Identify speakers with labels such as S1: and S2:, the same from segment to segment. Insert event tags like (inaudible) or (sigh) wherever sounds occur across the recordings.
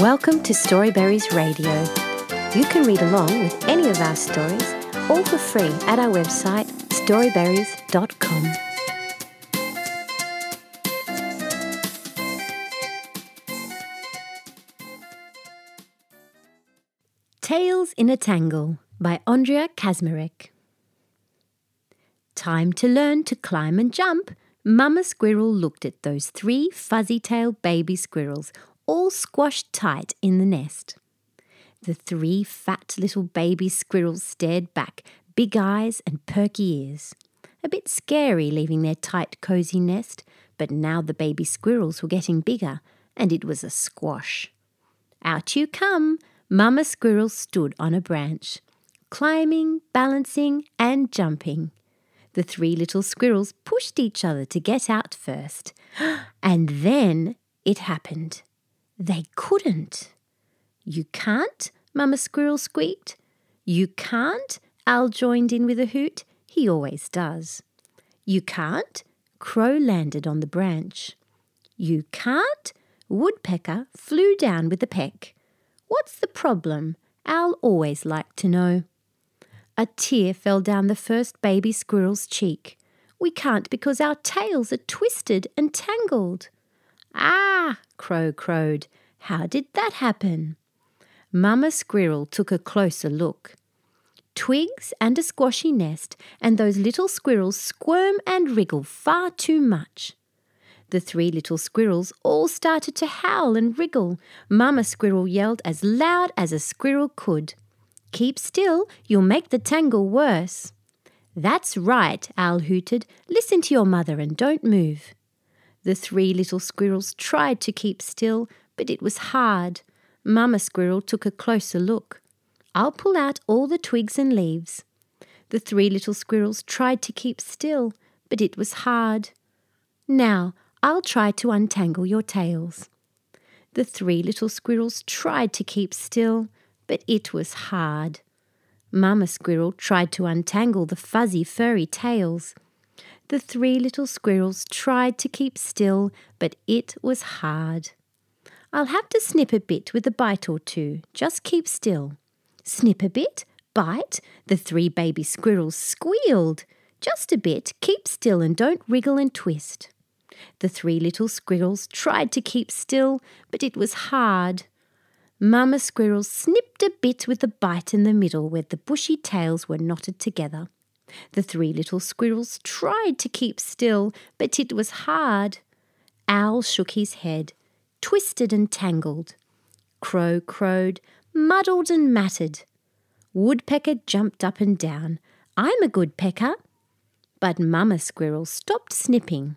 S1: Welcome to Storyberries Radio. You can read along with any of our stories, all for free at our website storyberries.com. Tales in a Tangle by Andrea Kazmarek. Time to learn to climb and jump. Mama Squirrel looked at those three fuzzy tailed baby squirrels all squashed tight in the nest. The three fat little baby squirrels stared back, big eyes and perky ears. A bit scary leaving their tight, cosy nest, but now the baby squirrels were getting bigger, and it was a squash. Out you come! Mamma Squirrel stood on a branch, climbing, balancing, and jumping. The three little squirrels pushed each other to get out first. (gasps) And then it happened. They couldn't. You can't? Mamma Squirrel squeaked. You can't? Owl joined in with a hoot. He always does. You can't? Crow landed on the branch. You can't? Woodpecker flew down with a peck. What's the problem? Owl always liked to know. A tear fell down the first baby squirrel's cheek. We can't because our tails are twisted and tangled. Ah, Crow crowed. How did that happen? Mamma Squirrel took a closer look. Twigs and a squashy nest, and those little squirrels squirm and wriggle far too much. The three little squirrels all started to howl and wriggle. Mamma Squirrel yelled as loud as a squirrel could. Keep still, you'll make the tangle worse. That's right, Owl hooted. Listen to your mother and don't move. The three little squirrels tried to keep still, but it was hard. Mamma Squirrel took a closer look. I'll pull out all the twigs and leaves. The three little squirrels tried to keep still, but it was hard. Now, I'll try to untangle your tails. The three little squirrels tried to keep still, but it was hard. Mamma Squirrel tried to untangle the fuzzy, furry tails. The three little squirrels tried to keep still, but it was hard. I'll have to snip a bit with a bite or two. Just keep still. Snip a bit? Bite? The three baby squirrels squealed. Just a bit. Keep still and don't wriggle and twist. The three little squirrels tried to keep still, but it was hard. Mamma Squirrel snipped a bit with a bite in the middle where the bushy tails were knotted together. The three little squirrels tried to keep still, but it was hard. Owl shook his head, twisted and tangled. Crow crowed, muddled and matted. Woodpecker jumped up and down. I'm a good pecker. But Mamma Squirrel stopped snipping.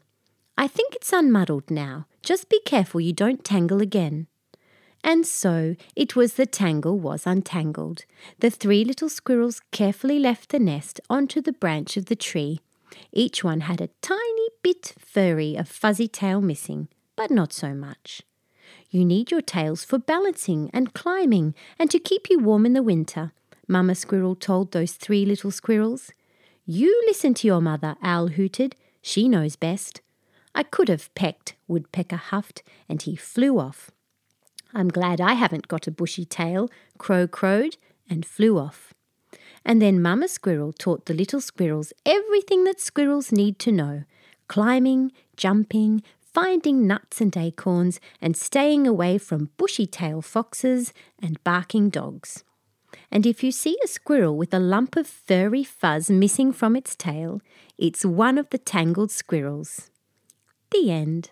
S1: I think it's unmuddled now. Just be careful you don't tangle again. And so it was the tangle was untangled. The three little squirrels carefully left the nest onto the branch of the tree. Each one had a tiny bit furry of fuzzy tail missing, but not so much. You need your tails for balancing and climbing and to keep you warm in the winter, Mamma Squirrel told those three little squirrels. You listen to your mother, Owl hooted. She knows best. I could have pecked, Woodpecker huffed, and he flew off. I'm glad I haven't got a bushy tail, Crow crowed, and flew off. And then Mamma Squirrel taught the little squirrels everything that squirrels need to know climbing, jumping, finding nuts and acorns, and staying away from bushy tail foxes and barking dogs. And if you see a squirrel with a lump of furry fuzz missing from its tail, it's one of the tangled squirrels. The end.